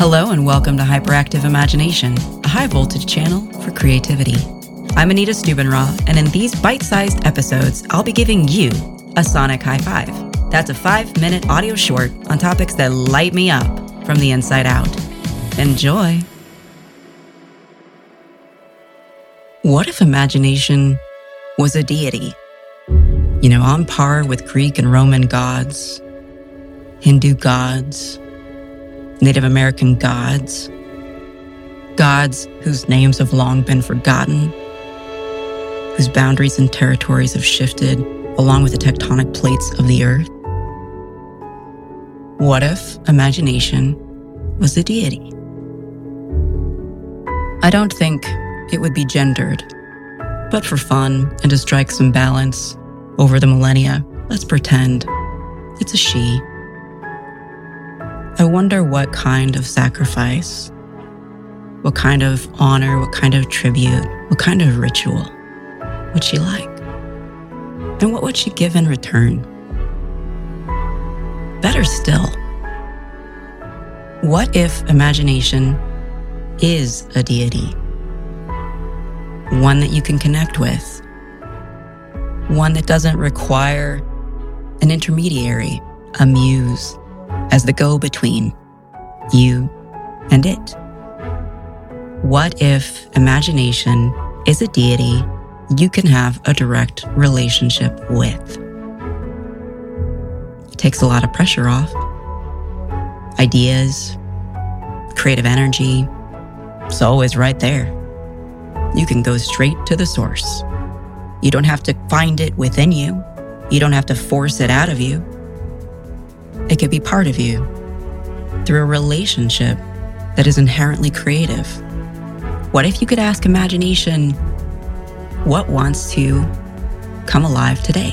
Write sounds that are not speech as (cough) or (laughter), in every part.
Hello, and welcome to Hyperactive Imagination, a high voltage channel for creativity. I'm Anita Stubenrauch, and in these bite sized episodes, I'll be giving you a sonic high five. That's a five minute audio short on topics that light me up from the inside out. Enjoy. What if imagination was a deity? You know, on par with Greek and Roman gods, Hindu gods, Native American gods, gods whose names have long been forgotten, whose boundaries and territories have shifted along with the tectonic plates of the earth? What if imagination was a deity? I don't think it would be gendered, but for fun and to strike some balance over the millennia, let's pretend it's a she. I wonder what kind of sacrifice, what kind of honor, what kind of tribute, what kind of ritual would she like? And what would she give in return? Better still, what if imagination is a deity? One that you can connect with, one that doesn't require an intermediary, a muse as the go between you and it. What if imagination is a deity you can have a direct relationship with? It takes a lot of pressure off. Ideas, creative energy, it's always right there. You can go straight to the source. You don't have to find it within you. You don't have to force it out of you. It could be part of you through a relationship that is inherently creative. What if you could ask imagination what wants to come alive today?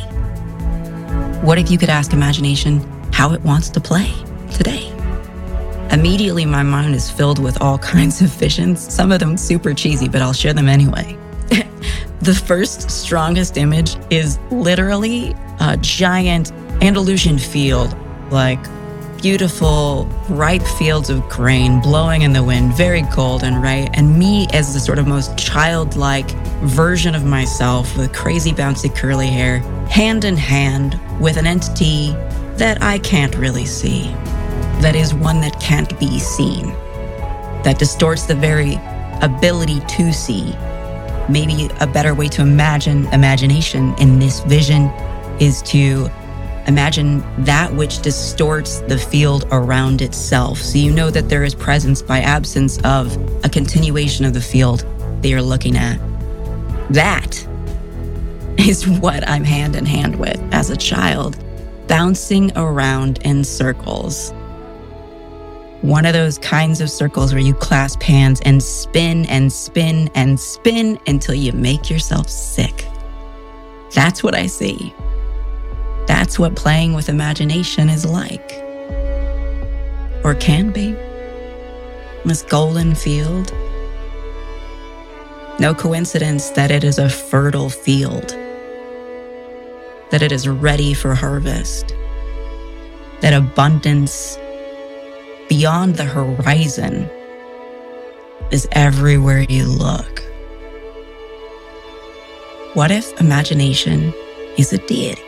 What if you could ask imagination how it wants to play today? Immediately, my mind is filled with all (laughs) kinds of visions, some of them super cheesy, but I'll share them anyway. (laughs) the first strongest image is literally a giant Andalusian field like beautiful, ripe fields of grain blowing in the wind, very golden, right? And me as the sort of most childlike version of myself with crazy, bouncy, curly hair, hand in hand with an entity that I can't really see, that is one that can't be seen, that distorts the very ability to see. Maybe a better way to imagine imagination in this vision is to Imagine that which distorts the field around itself. So you know that there is presence by absence of a continuation of the field that you're looking at. That is what I'm hand in hand with as a child, bouncing around in circles. One of those kinds of circles where you clasp hands and spin and spin and spin until you make yourself sick. That's what I see. That's what playing with imagination is like. Or can be. This golden field. No coincidence that it is a fertile field, that it is ready for harvest, that abundance beyond the horizon is everywhere you look. What if imagination is a deity?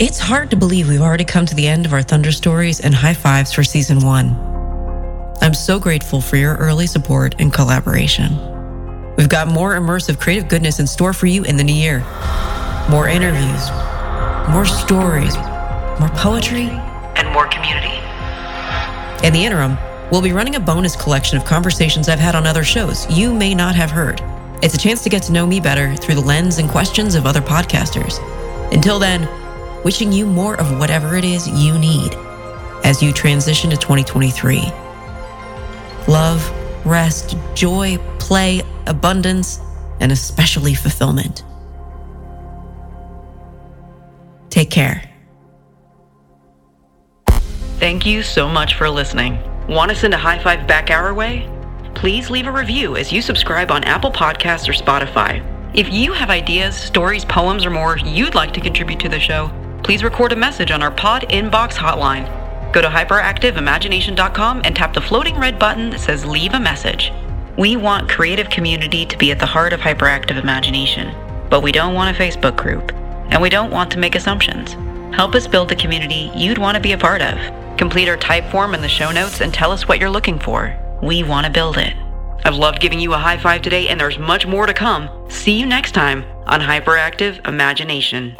It's hard to believe we've already come to the end of our Thunder Stories and High Fives for Season 1. I'm so grateful for your early support and collaboration. We've got more immersive creative goodness in store for you in the new year. More interviews, more stories, more poetry, and more community. In the interim, we'll be running a bonus collection of conversations I've had on other shows you may not have heard. It's a chance to get to know me better through the lens and questions of other podcasters. Until then, wishing you more of whatever it is you need as you transition to 2023. Love, rest, joy, play, abundance, and especially fulfillment. Take care. Thank you so much for listening. Want to send a high five back our way? Please leave a review as you subscribe on Apple Podcasts or Spotify. If you have ideas, stories, poems, or more you'd like to contribute to the show, please record a message on our pod inbox hotline. Go to hyperactiveimagination.com and tap the floating red button that says Leave a Message. We want creative community to be at the heart of hyperactive imagination, but we don't want a Facebook group, and we don't want to make assumptions. Help us build the community you'd want to be a part of. Complete our Typeform in the show notes and tell us what you're looking for. We want to build it. I've loved giving you a high five today, and there's much more to come. See you next time on Hyperactive Imagination.